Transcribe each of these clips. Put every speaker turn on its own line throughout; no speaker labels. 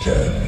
Ten,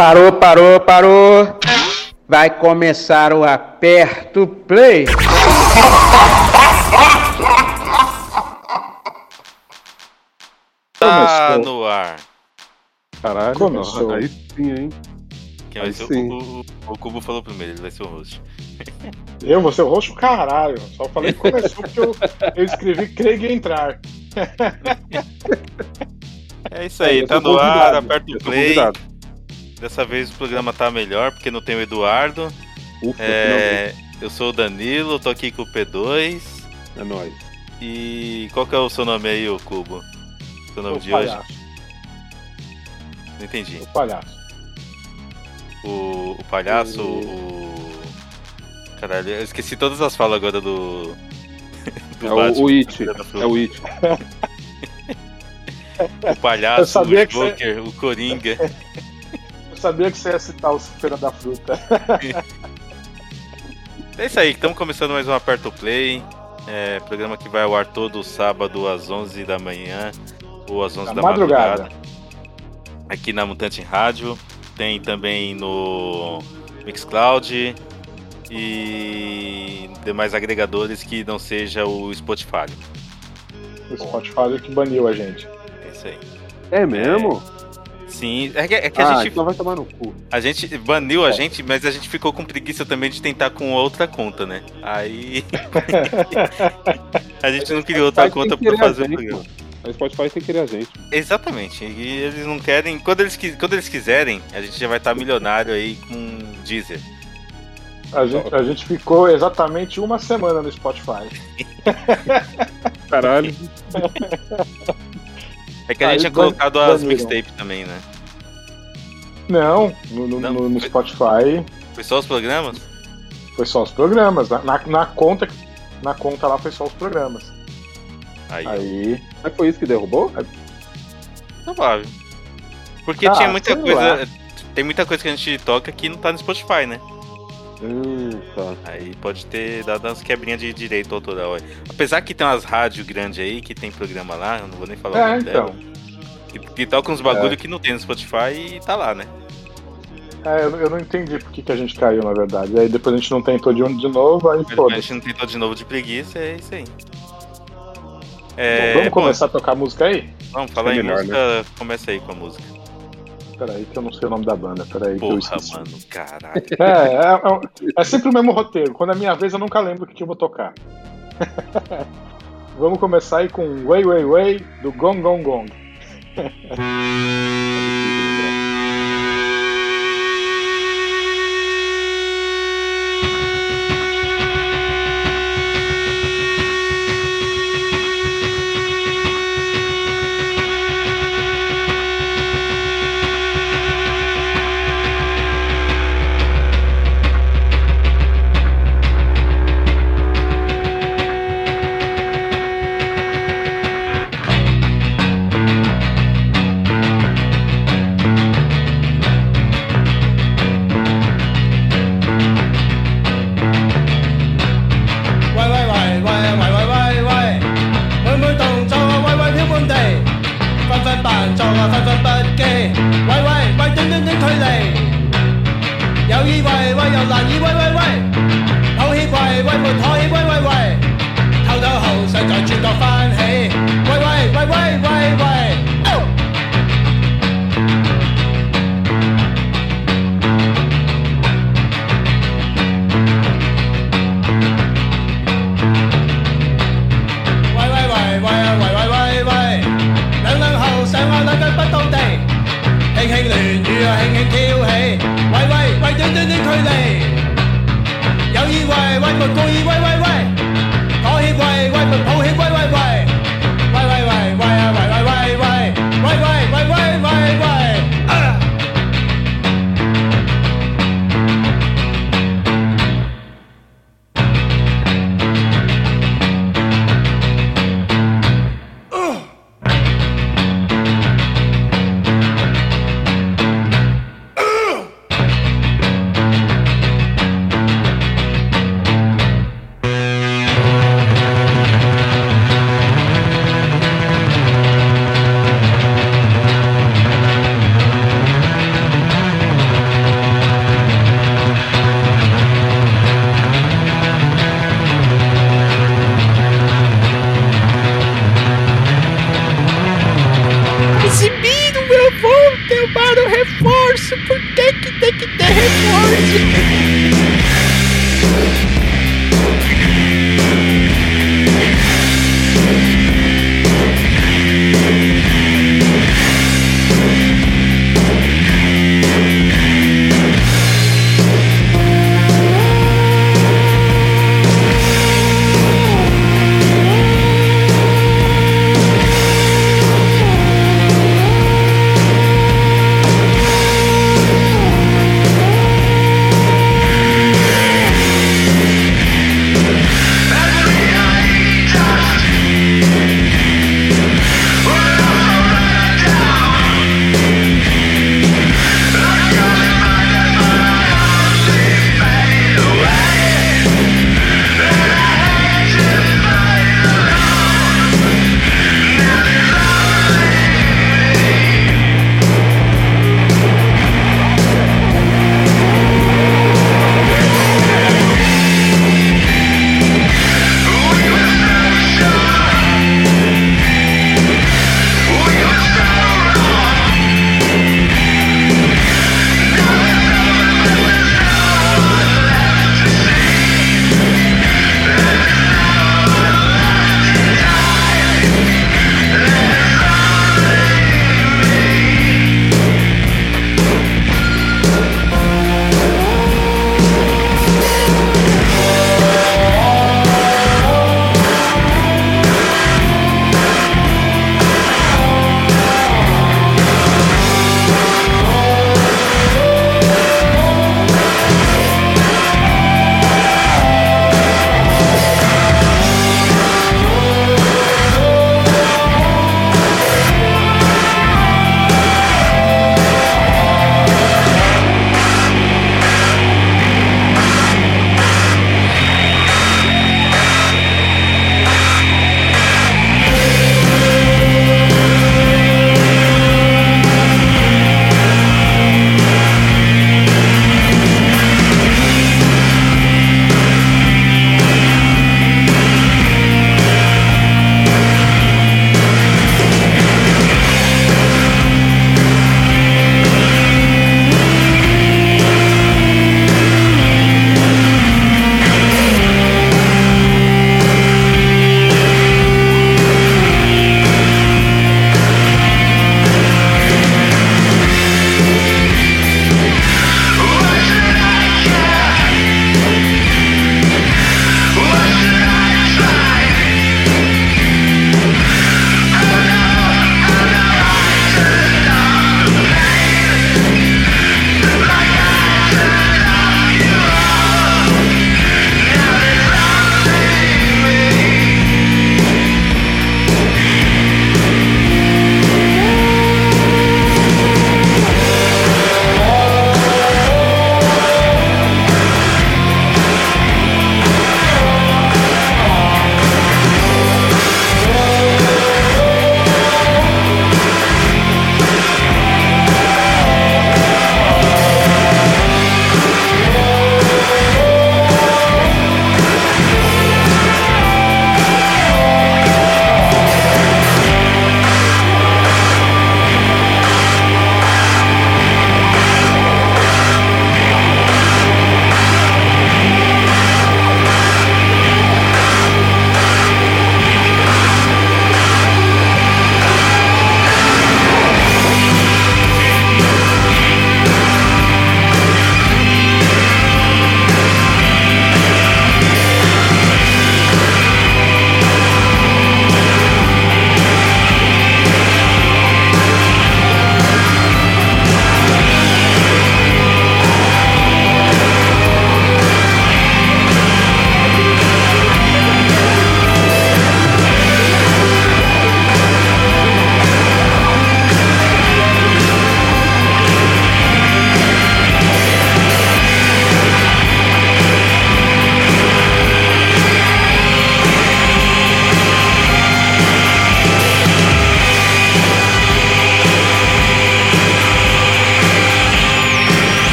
Parou, parou, parou. Vai começar o aperto play.
Tá no ar.
Caralho,
Começou.
aí sim, hein?
Quem vai
Aí
ser
sim.
o, o, o Cubo falou primeiro, ele vai ser o host.
Eu vou ser o roxo? Caralho. Só falei que começou porque eu, eu escrevi Craig entrar.
É isso aí,
Eu
tá no ar, aperta o play.
convidado.
Dessa vez o programa tá melhor porque não tem o Eduardo.
Ufa,
É, eu sou o Danilo, tô aqui com o P2.
finalmente. É nóis.
E qual que é o seu nome aí, o Cubo? Seu nome
O
de hoje?
palhaço.
Não entendi.
O palhaço.
O, o palhaço, o. Caralho, eu esqueci todas as falas agora do. do
É o,
Batman,
o It.
Da Fruta.
É o It.
O palhaço, o
que você-
Joker, o Coringa.
Eu sabia que você ia citar o Feira da Fruta.
É isso aí, estamos começando mais um Aperto Play. É, programa que vai ao ar todo sábado às 11 da manhã ou às 11
Na
da
madrugada.
madrugada. Aqui na Mutante Rádio. Tem também no Mixcloud e demais agregadores que não seja o Spotify.
O Spotify que baniu a gente.
É isso aí.
É mesmo?
Sim, é que, é que
ah,
a, gente,
então vai tomar no cu.
a gente baniu a gente, mas a gente ficou com preguiça também de tentar com outra conta, né? Aí a gente não criou outra conta pra fazer o programa.
A Spotify tem que querer a gente.
Exatamente. E eles não querem. Quando eles, quando eles quiserem, a gente já vai estar milionário aí com Deezer.
A gente, a gente ficou exatamente uma semana no Spotify.
Caralho.
É que a
Ah,
gente tinha colocado as mixtapes também, né?
Não, no, no-
Não?
no- no Spotify
Foi só os programas?
foi só os programas. Na, na, na conta, na conta lá foi só os programas.
Aí,
Aí.
Mas foi isso que derrubou?
provável. Porque
Ah,
tinha muita
sei
coisa. Tem muita coisa que a gente toca que não tá no Spotify, né?
Tá.
Aí pode ter dado umas quebrinhas de direito autoral aí. Apesar que tem umas rádios grandes aí que tem programa lá, eu não vou nem falar o
É,
nome
então.
dela. Que, que tocam uns bagulho que não tem no Spotify e tá lá, né?
É, eu, eu não entendi por que, que a gente caiu, na verdade. Aí depois a gente não tentou de, um- de novo, aí
Mas a gente não tentou de novo de preguiça, é isso aí.
Bom,
É,
vamos
bom,
começar a tocar música aí?
Vamos falar
é
em
melhor,
música, começa aí com a música.
Peraí, que eu não sei o nome da banda. Peraí, que eu
Porra, mano, caralho.
É, é, é é sempre o mesmo roteiro. Quando é minha vez, eu nunca lembro o que, que eu vou tocar. Vamos começar aí com Way Way Way do Gong Gong Gong.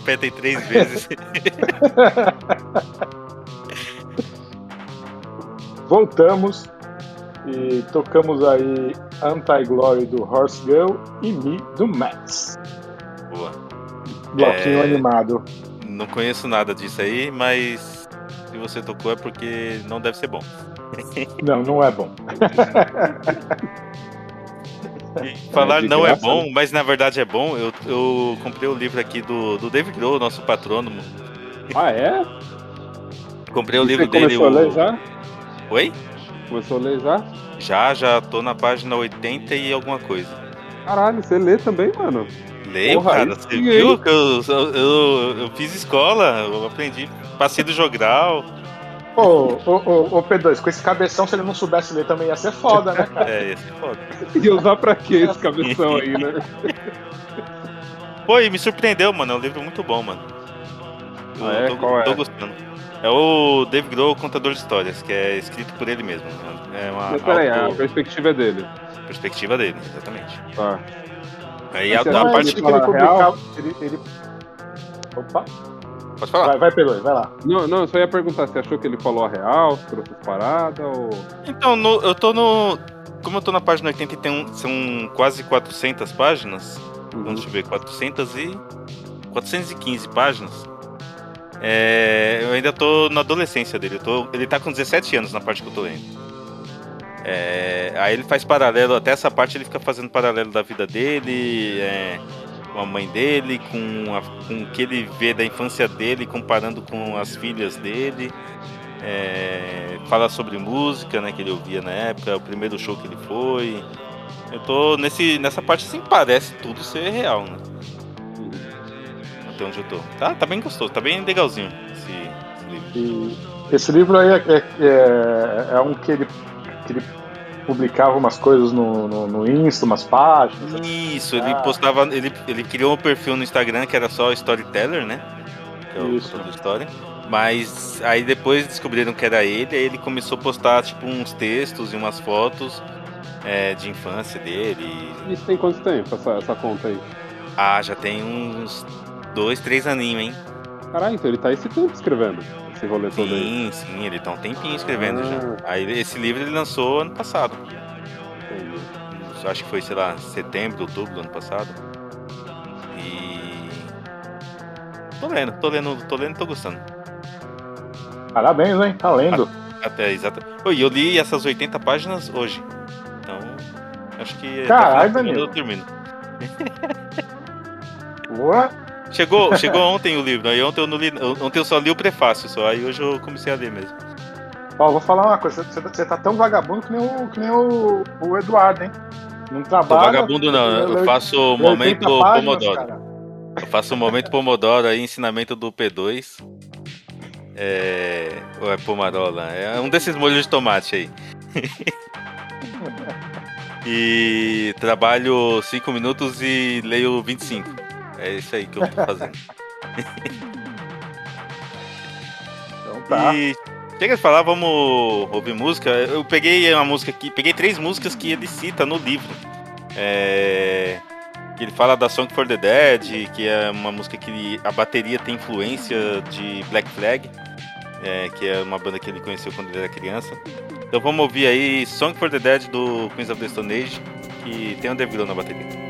repetem três vezes.
Voltamos e tocamos aí Anti-Glory do Horse Girl e Me do Max.
Boa.
Bloquinho
É.
animado.
Não conheço nada disso aí, mas se você tocou é porque não deve ser bom.
Não, não é bom.
Falar não é bom, mas na verdade é bom, eu, eu comprei o livro aqui do, do David Grohl, nosso patrônomo.
Ah, é?
Comprei o
E
livro
você
dele.
começou a ler
O...
já?
Oi?
Começou a ler já?
Já, já tô na página 80 e alguma coisa.
Caralho, você lê também, mano?
Leio,
Porra,
cara. Você viu que eu, eu, eu, eu fiz escola, eu aprendi, passei do jogral.
Ô, ô, ô, ô, P2, com esse cabeção, se ele não soubesse ler também ia ser foda, né, cara?
É, esse é foda.
E usar pra quê esse cabeção aí, né?
Pô, e me surpreendeu, mano. É um livro muito bom, mano. Eu
Ah, é?
tô,
Qual é?
tô gostando. É o David Grohl, Contador de Histórias, que é escrito por ele mesmo. É uma
Mas peraí, a
auto-
perspectiva é dele.
perspectiva dele, exatamente.
Tá.
Aí
Mas
a, a
é
parte que.
ele publicava. Ele, ele... Opa,
Pode falar.
vai, vai, P2, vai lá.
Não, não, eu só ia perguntar, você achou que ele falou a real, se trouxe as paradas ou.
Então, no- eu tô no. Como eu tô na página 80 e tem um, são quase 400 páginas.
Uhum.
Vamos ver, 400 e. 415 páginas. É, eu ainda tô na adolescência dele. Eu tô, ele tá com 17 anos na parte que eu tô lendo. É, aí ele faz paralelo, até essa parte ele fica fazendo paralelo da vida dele, é, com a mãe dele, com, a- com o que ele vê da infância dele, comparando com as filhas dele. É, fala sobre música, né, que ele ouvia na época, o primeiro show que ele foi. Eu tô nesse, nessa parte assim, parece tudo ser real, né? Até onde eu tô. Tá, tá bem gostoso, tá bem legalzinho esse, esse livro.
E esse livro aí é, é, é- é um que ele, que ele publicava umas coisas no, no, no Insta, umas páginas.
Isso, ele
Ah.
postava, ele, ele criou um perfil no Instagram que era só Storyteller, né? Que é o
Isso.
história. Mas aí depois descobriram que era ele, aí ele começou a postar tipo uns textos e umas fotos é, de infância dele.
Isso tem quanto tempo, essa, essa conta aí?
Ah, já tem uns dois, três aninhos, hein?
Caralho, então ele tá esse tempo escrevendo esse rolê todo aí.
Sim, sim, ele tá um tempinho escrevendo
Ah.
já. Aí esse livro ele lançou ano passado.
Entendi.
Acho que foi, sei lá, setembro, outubro do ano passado. E. Tô lendo, tô lendo, tô lendo, tô gostando.
Parabéns, hein? Tá lendo.
Até exato. Oi, eu li essas 80 páginas hoje. Então, acho que
Caralho, Danilo.
eu termino.
Boa.
Chegou, chegou ontem o livro, aí ontem eu não li, ontem eu só li o prefácio só, aí hoje eu comecei a ler mesmo.
Ó, vou falar uma coisa. Você, você tá tão vagabundo que nem o, que nem o, o Eduardo, hein? Não
Tô
trabalha.
vagabundo não, eu faço o
lê
momento
80 páginas,
Pomodoro.
cara.
Eu faço o momento Pomodoro aí, ensinamento do P2. É. Ou é Pomarola? É um desses molhos de tomate aí. e trabalho 5 minutos e leio 25. É isso aí que eu tô fazendo.
Então tá.
E chega de falar, vamos ouvir música. Eu peguei uma música aqui, peguei três músicas que ele cita no livro. É, que ele fala da Song for the Dead, que é uma música que a bateria tem influência de Black Flag, é, que é uma banda que ele conheceu quando ele era criança. Então vamos ouvir aí Song for the Dead do Queens of the Stone Age, que tem o Grohl na bateria.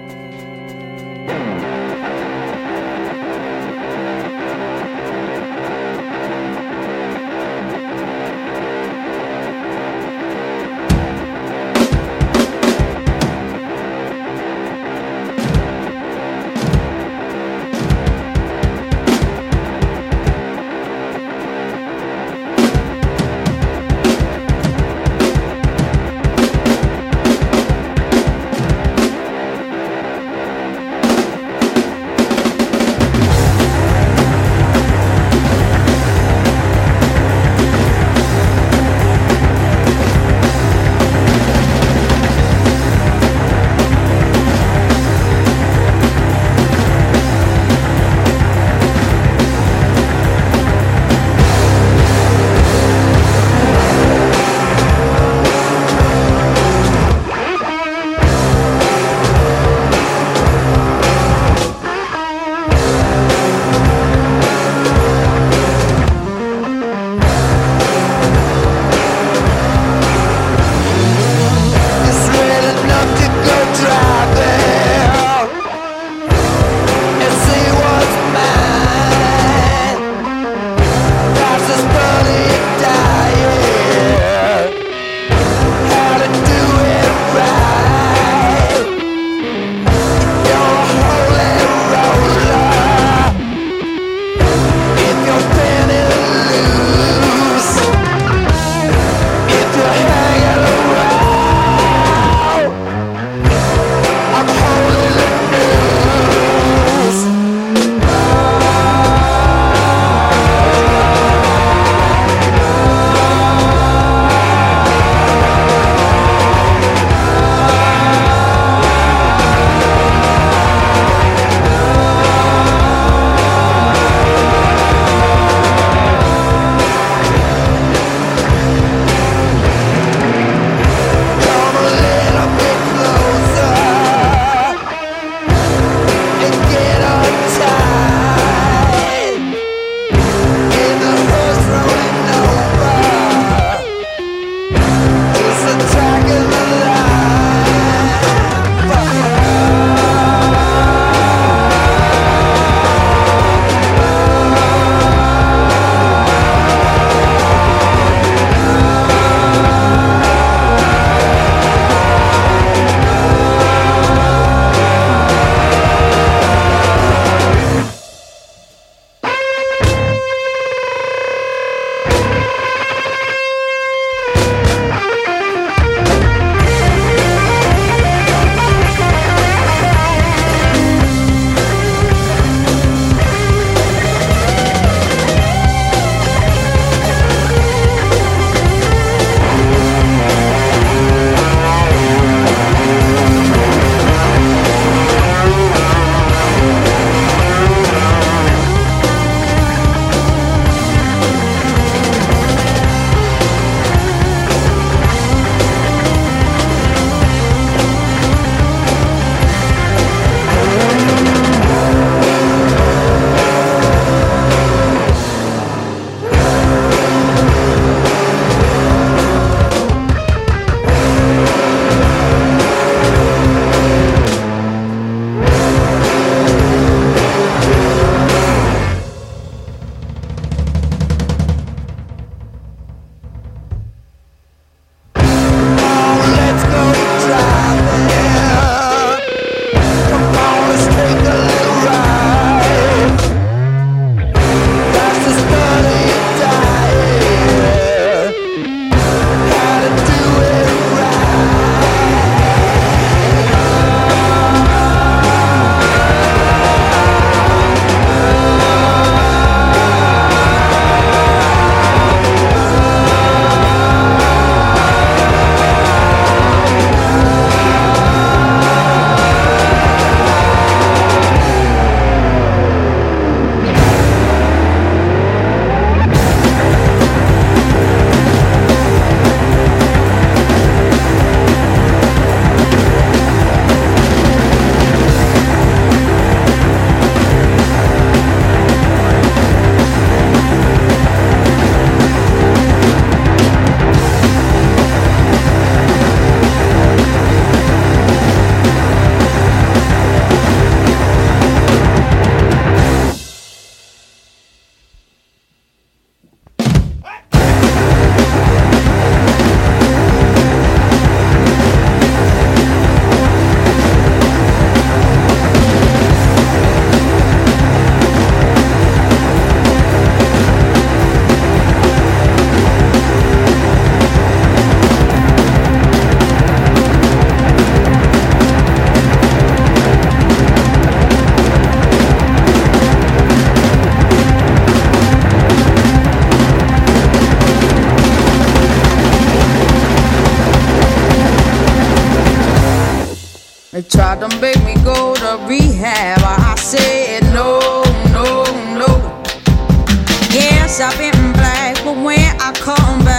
Yes, I've been black, but when I come back,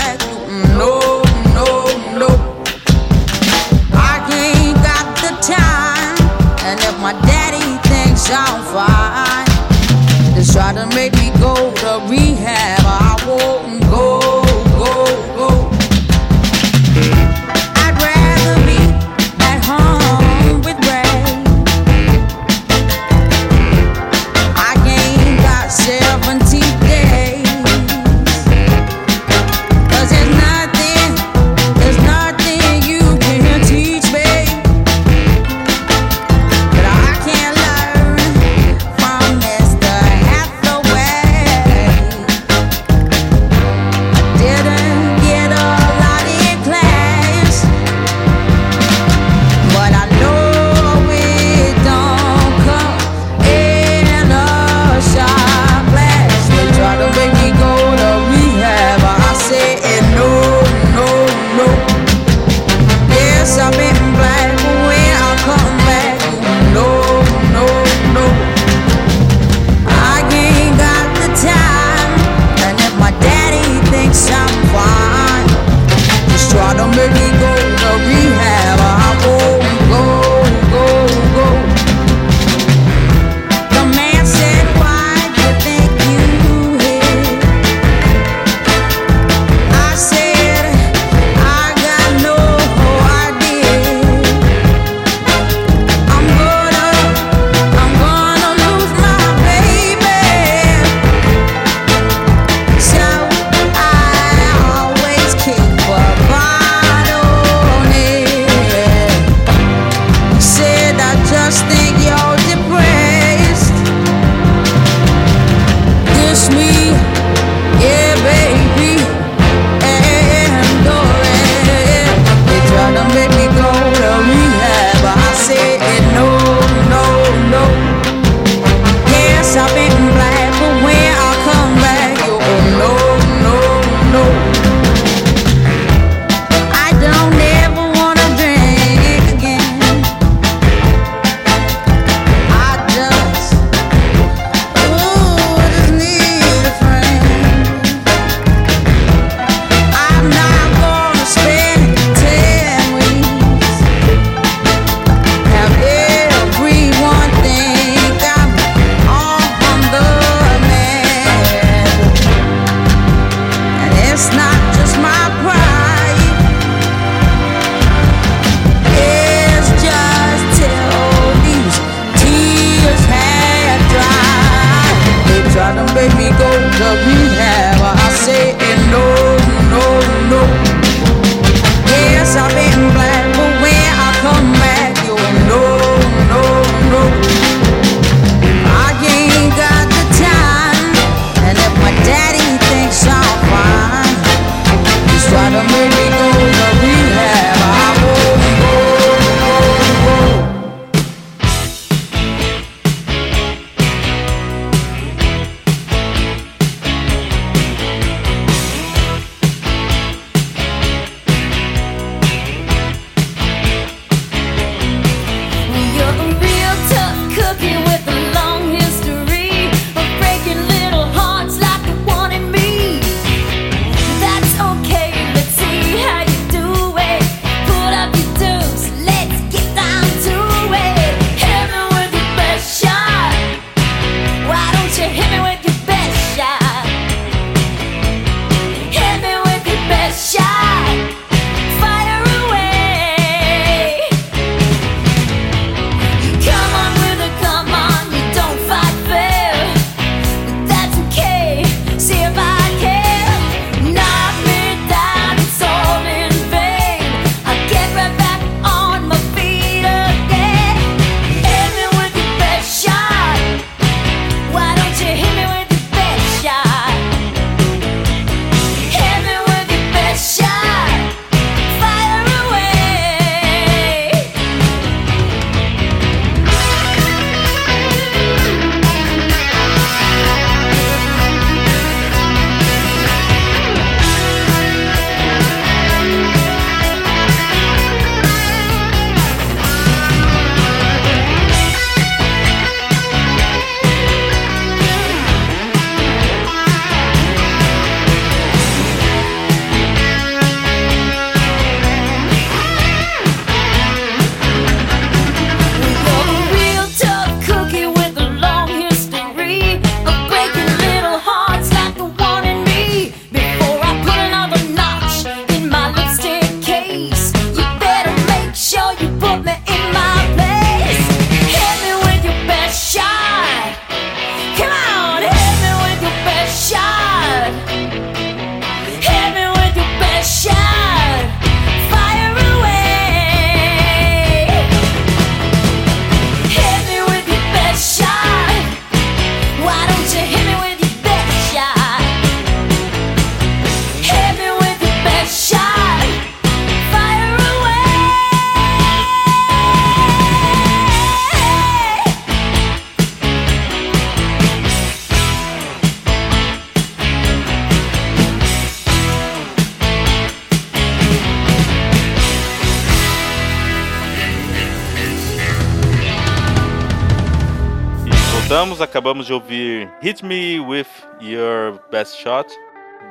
acabamos de ouvir Hit Me With Your Best Shot,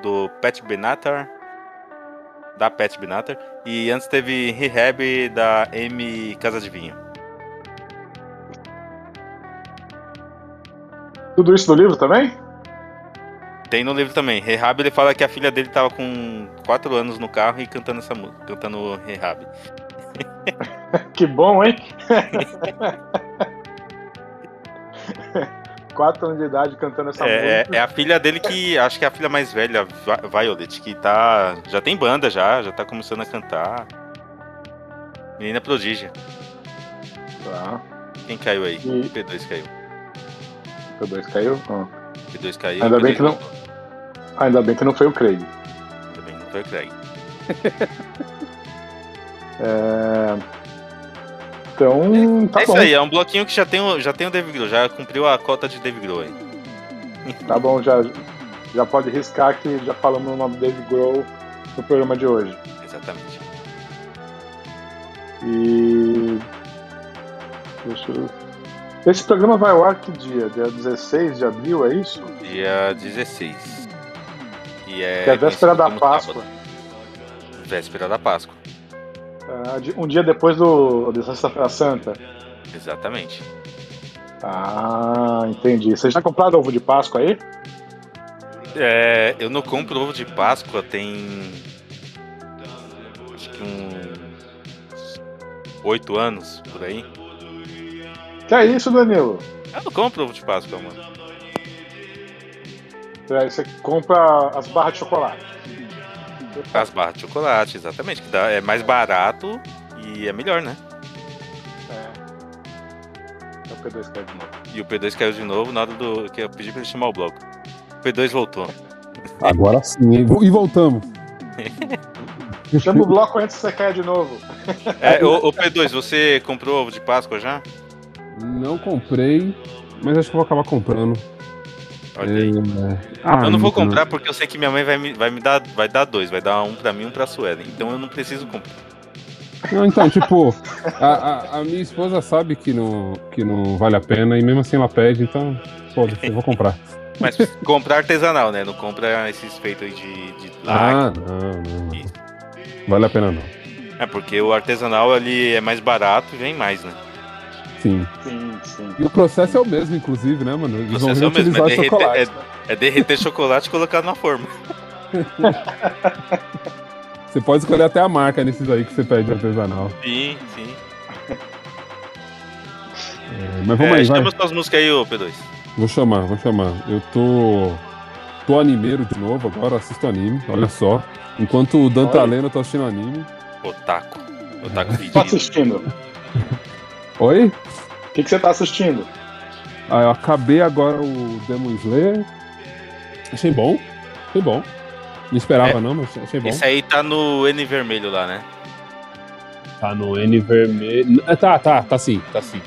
do Pat Benatar, da Pat Benatar, e antes teve Rehab da M Casa de Vinho.
Tudo isso no livro também?
Tem no livro também. Rehab ele fala que a filha dele tava com 4 anos no carro e cantando essa música, cantando Rehab.
Que bom, hein? Quatro anos de idade cantando essa
É,
música.
é a filha dele que acho que é a filha mais velha, Vi- Violet, que tá já tem banda já, já tá começando a cantar. Menina prodígia.
Tá.
Quem caiu aí?
E-
P2 caiu.
O P2 caiu? Ah.
P2 caiu.
Ainda
P2
bem que não-. Ainda bem que não foi o Craig.
Ainda bem que não foi o Craig.
É... Então, tá
é isso
bom.
aí, é um bloquinho que já tem, o- já tem o Dave Grohl, já cumpriu a cota de Dave Grohl aí.
Tá bom, já, já pode riscar que já falamos o nome do Dave Grohl no programa de hoje.
Exatamente.
E. Deixa eu... Esse programa vai ao ar que dia? Dia 16 de abril, é isso?
Dia 16. E é,
que é véspera da Páscoa.
sábado. Véspera da Páscoa,
um dia depois do, da Sexta-feira Santa.
exatamente.
Ah, entendi. Você já compraram ovo de Páscoa aí?
É, eu não compro ovo de Páscoa tem. Acho que uns. 8 anos por aí.
Que é isso, Danilo?
Eu não compro ovo de Páscoa, mano.
Aí Você compra as barras de chocolate.
As barras de chocolate, exatamente. Que dá, é mais barato e é melhor, né?
É o P2 caiu de novo.
E o P2 caiu de novo na hora do. que eu pedi pra ele chamar o bloco. O P2 voltou.
Agora sim, hein? E voltamos.
Chama o bloco antes que você caia de novo.
É, ô, ô, P2, você comprou ovo de Páscoa já?
Não comprei, mas acho que eu vou acabar comprando.
Olha aí.
Ah,
Eu não vou comprar porque eu sei que minha mãe vai me, vai me dar, vai dar dois, vai dar um pra mim e um pra Suelen. Então eu não preciso comprar.
Não, então, tipo, a, a, a minha esposa sabe que não, que não vale a pena e mesmo assim ela pede, então, foda-se, eu vou comprar.
Mas comprar artesanal, né? Não compra esses feitos aí de, de
Ah,
lacre.
não, não. Vale a pena não.
É porque o artesanal ali é mais barato e vem mais, né?
Sim,
sim.
E o processo é o mesmo, inclusive, né, mano? Eles vão
processo é o mesmo, é derreter-
chocolate.
É derreter chocolate e colocar na forma.
Você pode escolher até a marca nesses aí que você pede artesanal.
Sim, sim.
É, mas vamos
é,
aí, vai.
chama suas músicas aí, ô P2.
Vou chamar, vou chamar. Eu tô. tô animeiro de novo agora, assisto anime, olha só. Enquanto o Dan tá eu tô assistindo anime.
Otaku. Otaku
Tá
pedindo.
assistindo? O que, que você tá assistindo?
Ah, eu acabei agora o Demon Slayer. Achei bom. Achei bom. Não esperava
É.
não, mas achei bom.
Esse aí tá no N vermelho lá, né?
Tá no N vermelho. Ah, Tá, tá, tá sim, tá sim.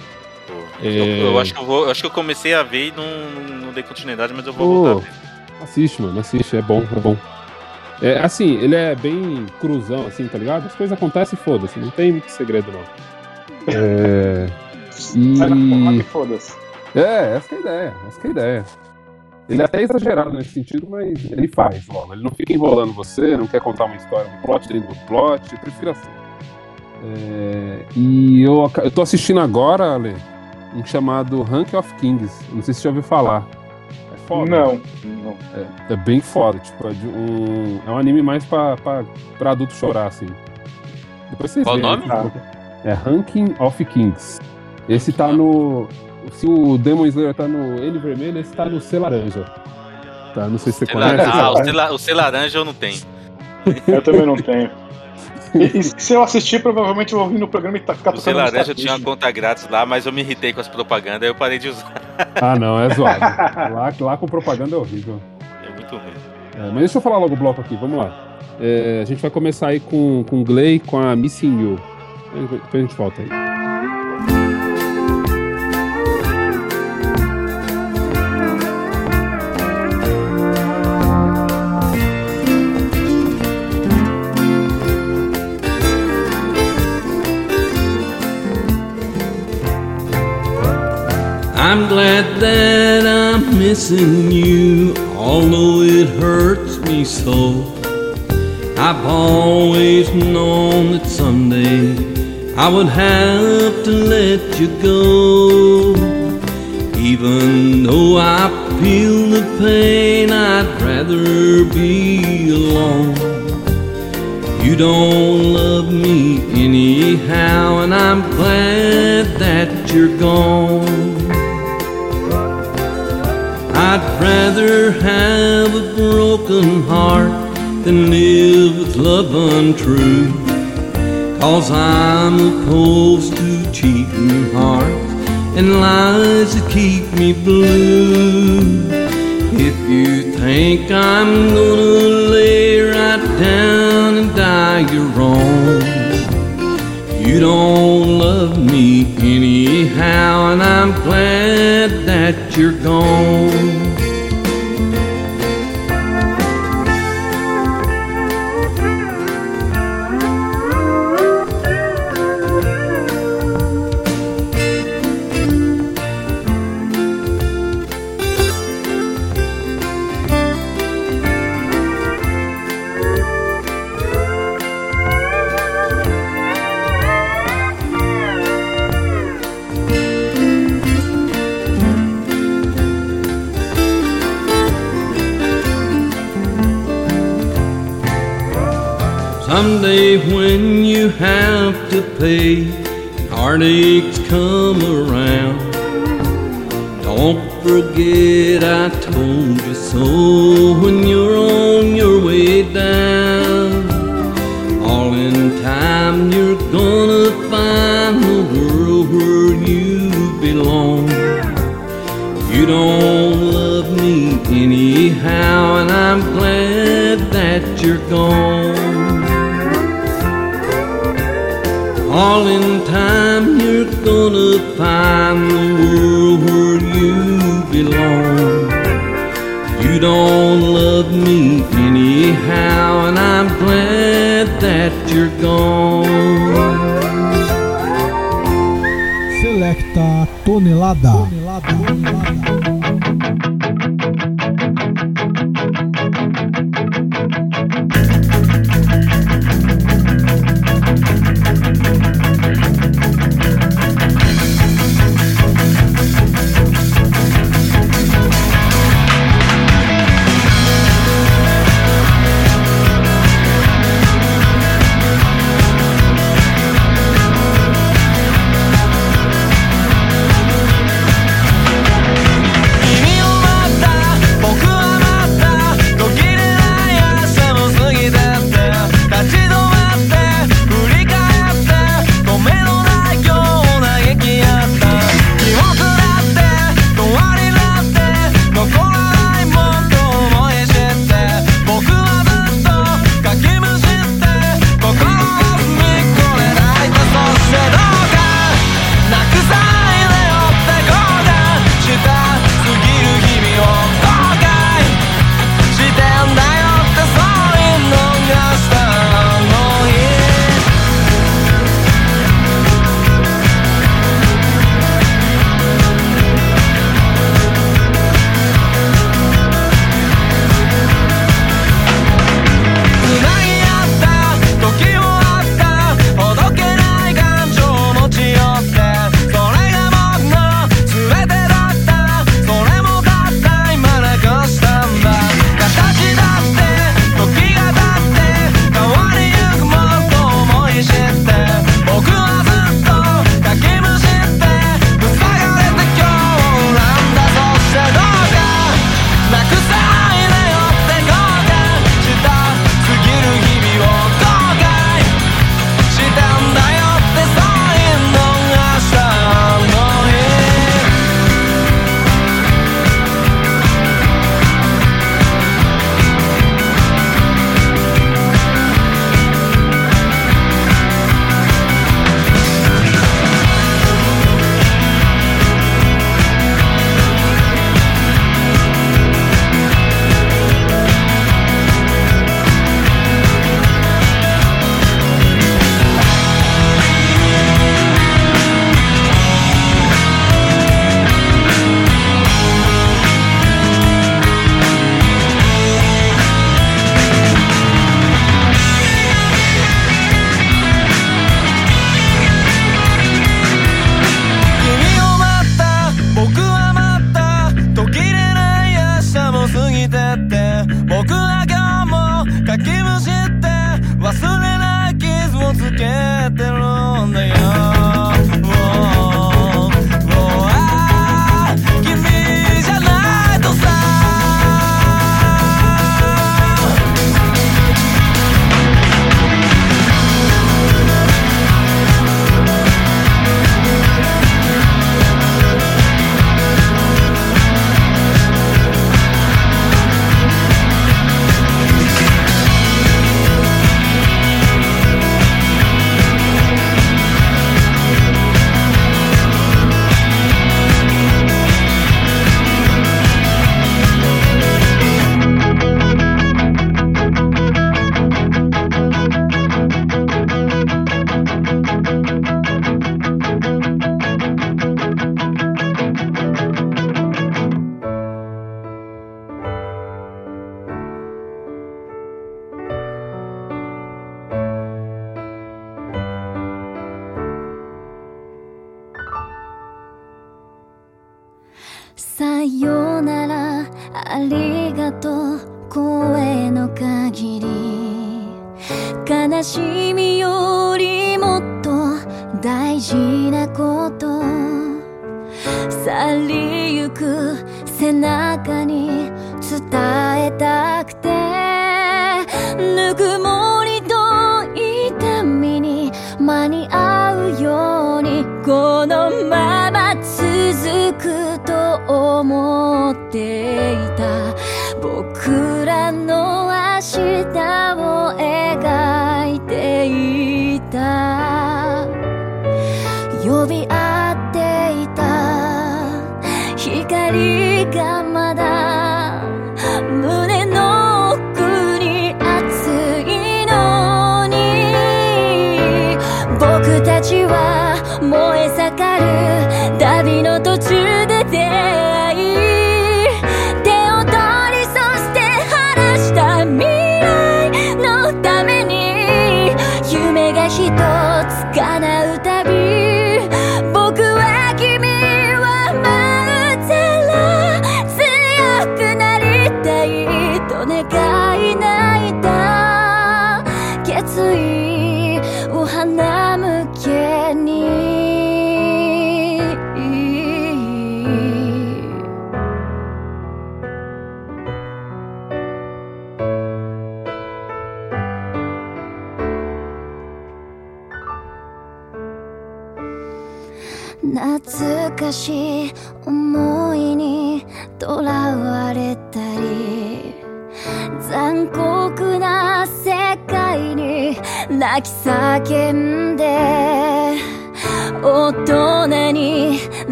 É.
Eu, eu acho que eu vou. eu acho que eu comecei a ver e não, não dei continuidade, mas eu vou
Pô.
voltar.
Assiste, mano, assiste, é bom, é bom. É assim, ele é bem cruzão, assim, tá ligado? As coisas acontecem e foda-se, não tem muito segredo, não. É.
Sai na porrada
E.
foda-se.
É, essa é a ideia, essa é a ideia. Ele é até exagerado nesse sentido, mas ele faz logo. Ele não fica enrolando você, não quer contar uma história, um plot dentro do plot, eu prefiro assim. É, e eu, eu tô assistindo agora, Ale, um chamado Rank of Kings. Não sei se você já ouviu falar. É foda.
Não, não.
É, é bem foda, tipo, é, de um, é um anime mais pra, pra, pra adulto chorar, assim. Depois vocês
Qual o nome?
tipo, É Ranking of Kings. Esse tá no. Se o Demon Slayer tá no N vermelho, esse tá no C laranja. Tá, não sei se você
Sei
conhece.
ah, o C, la- o C laranja eu não tenho.
Eu também não tenho. E, e se eu assistir, provavelmente eu vou vir no programa e tá, ficar
O C
tocando
laranja eu tinha uma conta grátis lá, mas eu me irritei com as propagandas, aí eu parei de usar.
Ah, não, é zoado. lá, lá com propaganda é horrível.
É muito ruim.
É, mas deixa eu falar logo o bloco aqui, vamos lá. É, a gente vai começar aí com, com o Glay com a Missing You. Depois a gente volta aí.
I'm glad that I'm missing you, although it hurts me so. I've always known that someday I would have to let you go. Even though I feel the pain, I'd rather be alone. You don't love me anyhow, and I'm glad that you're gone. I'd rather have a broken heart than live with love untrue. Cause I'm opposed to cheating hearts and lies that keep me blue. If you think I'm gonna lay right down and die, you're wrong. You don't love me anyhow, and I'm glad that you're gone. Have to pay, heartaches come around. Don't forget I told you so when you're on your way down. All in time you're gonna find the world where you belong. You don't love me anyhow, and I'm glad that you're gone. All in time, you're gonna find the world where you belong. You don't love me anyhow, and I'm glad that you're gone.
Selecta tonelada. tonelada.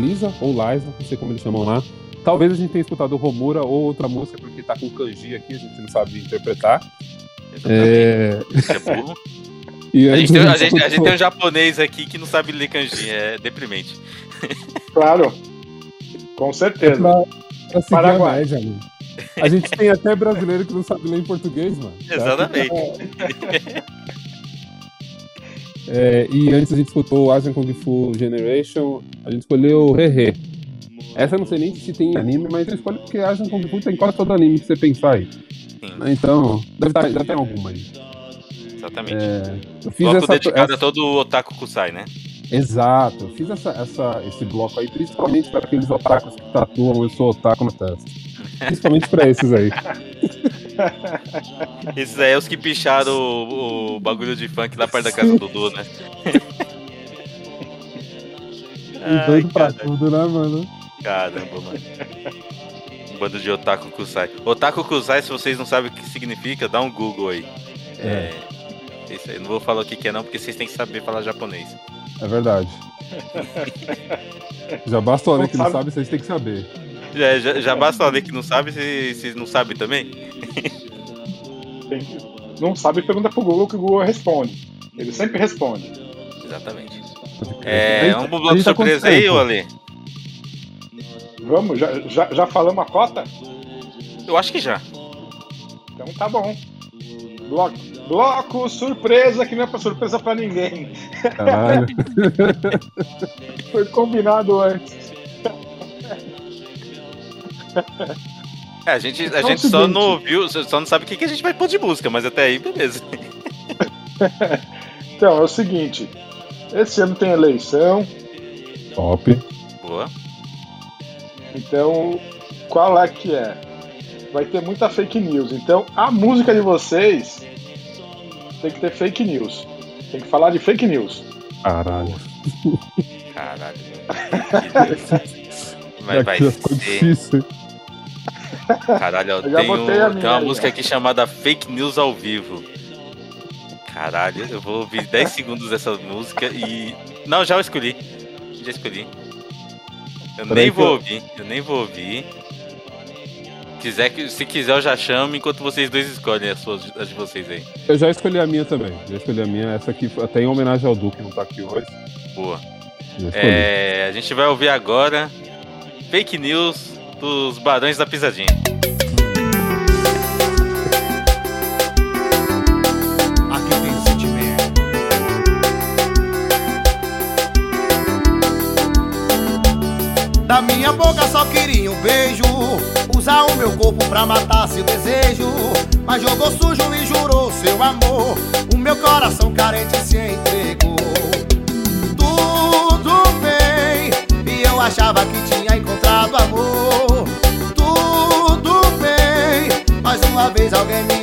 Lisa, ou Liza, não sei como eles chamam lá. Talvez a gente tenha escutado o Romura ou outra música, porque tá com kanji aqui, a gente não sabe interpretar. É...
É.
E
A gente, tem, a,
gente
a gente tem um japonês aqui que não sabe ler kanji, é deprimente.
Claro. Com
É
certeza.
pra, pra seguir
Paraguai.
a média, mano. A gente tem até brasileiro que não sabe ler em português, mano. Tá? É, e antes a gente escutou Asian Kung Fu Generation, a gente escolheu Hehe. Essa eu não sei nem se tem anime, mas eu escolho porque Asian Kung Fu tem quase todo anime que você pensar aí. Então, deve, tá, deve ter alguma aí.
Exatamente.
É, eu fiz
Bloco
essa,
dedicado
essa-
a todo o Otaku Kusai, né?
Exato, eu fiz essa, essa- esse bloco aí principalmente para aqueles otakus que tatuam eu sou otaku na testa. Principalmente pra esses aí.
Esses aí é os que picharam o, o bagulho de funk lá perto da casa do Dudu, né?
E doido pra tudo, né, mano?
Caramba, mano. Um bando de Otaku Kusai. Otaku Kusai, se vocês não sabem o que significa, dá um Google aí. É. Isso aí. Não vou falar o que, que é não, porque vocês têm que saber falar japonês.
É verdade. Já basta o Ale
Não
que não
sabe,
vocês têm que saber.
Já, já, já basta ler que não sabe, vocês vocês não sabem também?
Não sabe, pergunta pro Google que o Google responde. Ele sempre responde.
Exatamente. É,
gente-
vamos pro
a
bloco
tá
surpresa aí, ô Ale?
Vamos, já, já, já falamos a cota?
Eu acho que já.
Então tá bom. Bloco, bloco surpresa, que não é pra surpresa pra ninguém. Foi combinado antes.
É, a gente, a
é
gente só não ouviu, só não sabe o que, que a gente vai pôr de música, mas até aí, beleza.
Então, é o seguinte. Esse ano tem eleição,
Top.
Boa.
então qual é que é? Vai ter muita fake news. Então, a música de vocês tem que ter fake news. Tem que falar de fake news.
Caralho.
Caralho. Mas
Já
vai
ficou
ser.
difícil.
Caralho, ó,
Eu já
tem,
botei
um-
a
tem
minha
uma
aí,
música aqui chamada Fake News ao vivo. Caralho, eu vou ouvir 10 segundos dessa música e. Não, já escolhi. Já escolhi. Eu nem vou
eu-
ouvir, eu nem vou ouvir. Quiser, se quiser, eu já chamo enquanto vocês dois escolhem as, suas, as de vocês aí.
Eu já escolhi a minha também. Já escolhi a minha. Essa aqui foi até em homenagem ao Duque, que não tá aqui hoje.
Boa.
Já.
É, a gente vai ouvir agora Fake News dos Barões da Pisadinha.
Da minha boca só queria um beijo. Usar o meu corpo pra matar seu desejo. Mas jogou sujo e jurou seu amor. O meu coração carente se entregou. Tudo bem. E eu achava que tinha encontrado uma vez alguém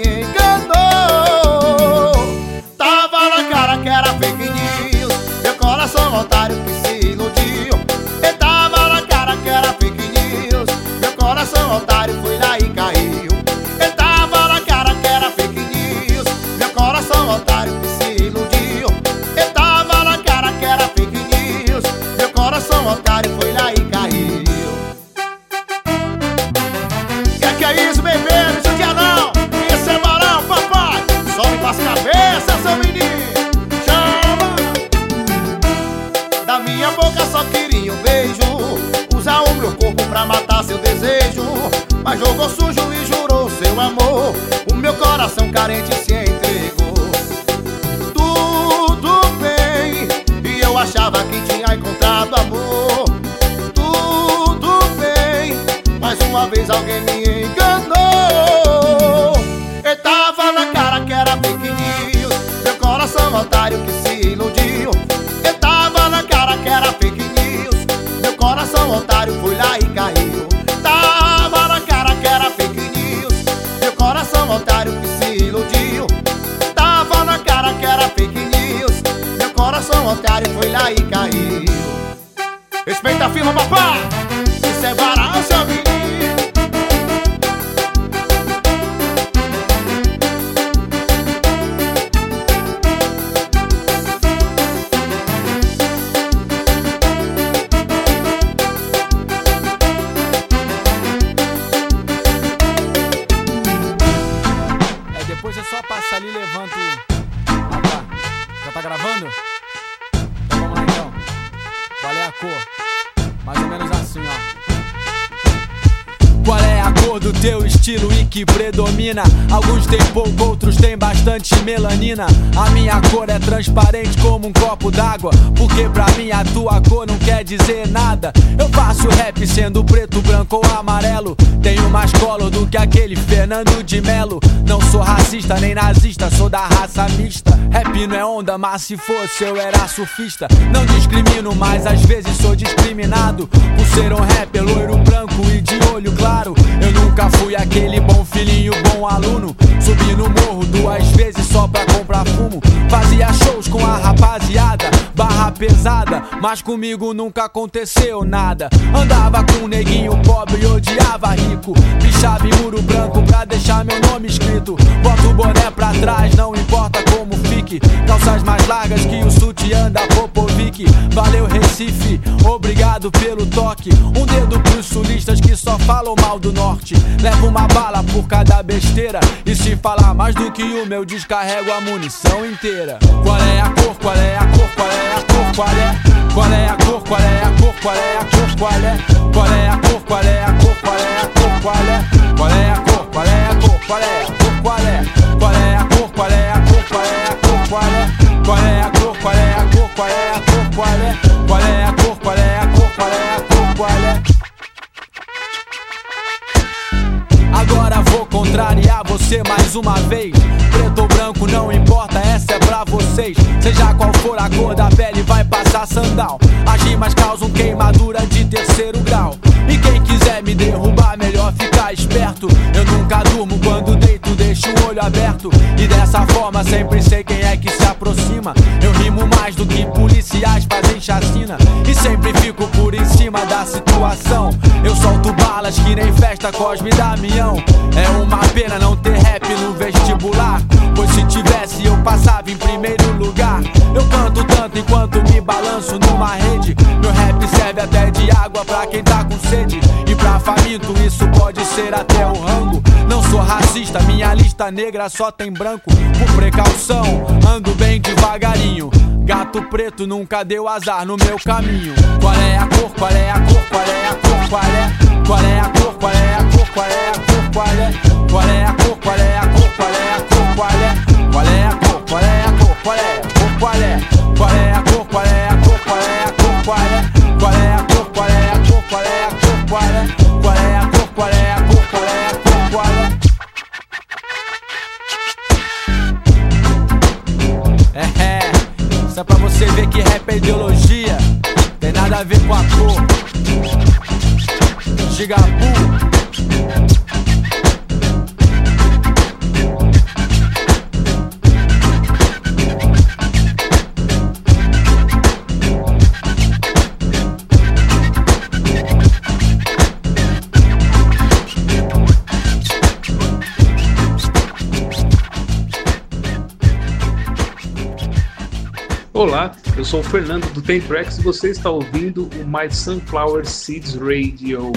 achava que tinha encontrado amor. Tudo bem mais uma vez alguém me
cor é transparente como um copo d'água. Porque pra mim a tua cor não quer dizer nada. Eu faço rap sendo preto, branco ou amarelo. Tenho mais colo do que aquele Fernando de Melo. Não sou racista nem nazista, sou da raça mista. Rap não é onda, mas se fosse eu era surfista. Não discrimino, mas às vezes sou discriminado. Por ser um rapper loiro, branco e de olho claro. Eu nunca fui aquele bom filhinho, bom aluno. Subi no morro duas vezes só pra comprar fumo. Fazia shows com a rapaziada, barra pesada. Mas comigo nunca aconteceu nada. Andava com neguinho pobre odiava rico. Pichava em muro branco pra deixar meu nome escrito. Bota o boné pra trás, não importa como fique. Calças mais largas que o sutiã da Popovic. Valeu Recife, obrigado pelo toque. Um dedo pros sulistas que só falam mal do norte. Levo uma bala por cada besteira. E se falar mais do que o meu, descarrego a munição inteira. Qual é a cor? Qual é a cor? Qual é a é? A cor? Qual é? Qual é a cor? Qual é? A cor? Qual é a cor? Qual é? Qual é? A cor? Qual é a cor? Qual é a cor? Qual é? Qual é a cor? Qual é a cor? Qual é a cor? Qual é? Qual é a cor? Qual é a cor? Qual é a contrariar você mais uma vez. Preto ou branco, não importa, essa é pra vocês. Seja qual for a cor da pele, vai passar sandal. As rimas causam queimadura de terceiro grau. E quem quiser me derrubar, melhor ficar esperto. Eu nunca durmo quando deito, deixo o olho aberto. E dessa forma sempre sei quem é que se aproxima. Eu rimo mais do que policiais fazem chacina. E sempre fico por em cima da situação. Eu solto balas que nem festa Cosme Damião. É uma pena não ter rap no vestibular. Pois se tivesse, eu passava em primeiro lugar. Eu canto tanto enquanto me balanço numa rede. Meu rap serve até de água pra quem tá com sede. E pra faminto, isso pode ser até o rango. Não sou racista, minha lista negra só tem branco. Por precaução, ando bem devagarinho. Gato preto nunca deu azar no meu caminho. Qual é a cor? Qual é a cor? Qual é a cor? Qual é? Qual é a cor? Qual é a cor? Qual é a cor? Qual é? Qual é a cor? Qual é a cor? Qual é a cor? Qual é
Fernando do Tem Tracks e você está ouvindo o My Sunflower Seeds Radio.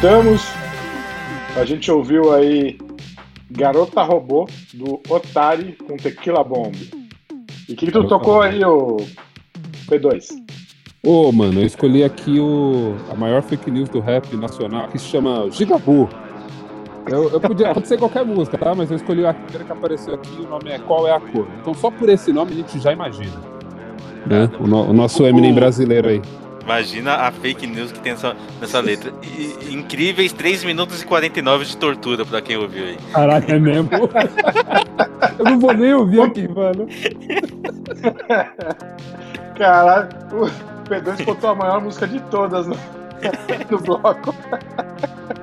Voltamos. A gente ouviu aí Garota Robô do Otari com Tequila Bomb. E o que, que tu tocou aí, ô P2?
Ô, mano, eu escolhi aqui o, a maior fake news do rap nacional, que se chama Gigabu. Eu, eu podia, pode ser qualquer música, tá? Mas eu escolhi a primeira que apareceu aqui, o nome é Qual é a Cor. Então só por esse nome a gente já imagina. Né? O, no- o nosso Eminem brasileiro aí.
Imagina a fake news que tem nessa, nessa letra. E- incríveis 3 minutos e 49 de tortura pra quem ouviu aí.
Caraca, é mesmo? eu não vou nem ouvir aqui, mano.
Caralho, o P2 botou a maior música de todas no, no bloco.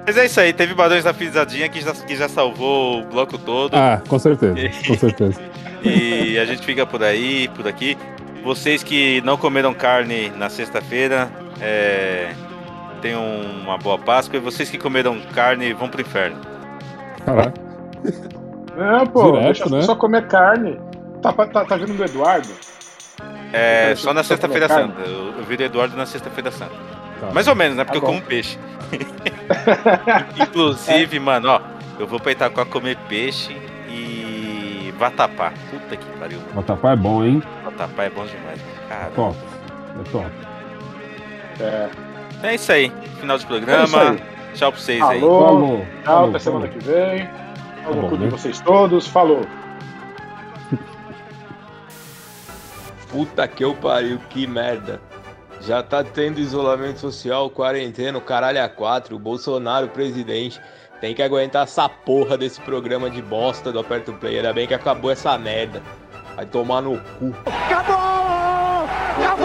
Mas é isso aí, teve Barões da Pisadinha que já, que já salvou o bloco todo.
Ah, com certeza, com certeza.
E a gente fica por aí, por aqui. Vocês que não comeram carne na sexta-feira, é, tenham uma boa Páscoa. E vocês que comeram carne, vão pro inferno.
Caraca.
Não, pô,
Direto, né?
só comer carne. Tá, tá, tá vindo do Eduardo?
É, só na sexta-feira santa. Eu, eu vi do Eduardo na sexta-feira santa.
Tá.
Mais ou menos, né? Porque
Tá
eu como peixe. Inclusive, mano, ó, eu vou pra Itaquá comer peixe e vatapá. Puta que pariu.
Vatapá é bom, hein?
Vatapá é bom demais. Cara.
Top. É top.
É.
É isso aí. Final de
É
programa.
aí.
Tchau pra vocês aí.
Falou.
Falou.
Tchau,
Falou,
até semana
falou.
que vem. Pau no
bom,
cu de
né?
vocês todos. Falou.
Puta que eu pariu, que merda. Já tá tendo isolamento social, quarentena, o caralho a quatro, o Bolsonaro presidente. Tem que aguentar essa porra desse programa de bosta do Aperto Play. Ainda bem que acabou essa merda. Vai tomar no cu.
Acabou! Acabou!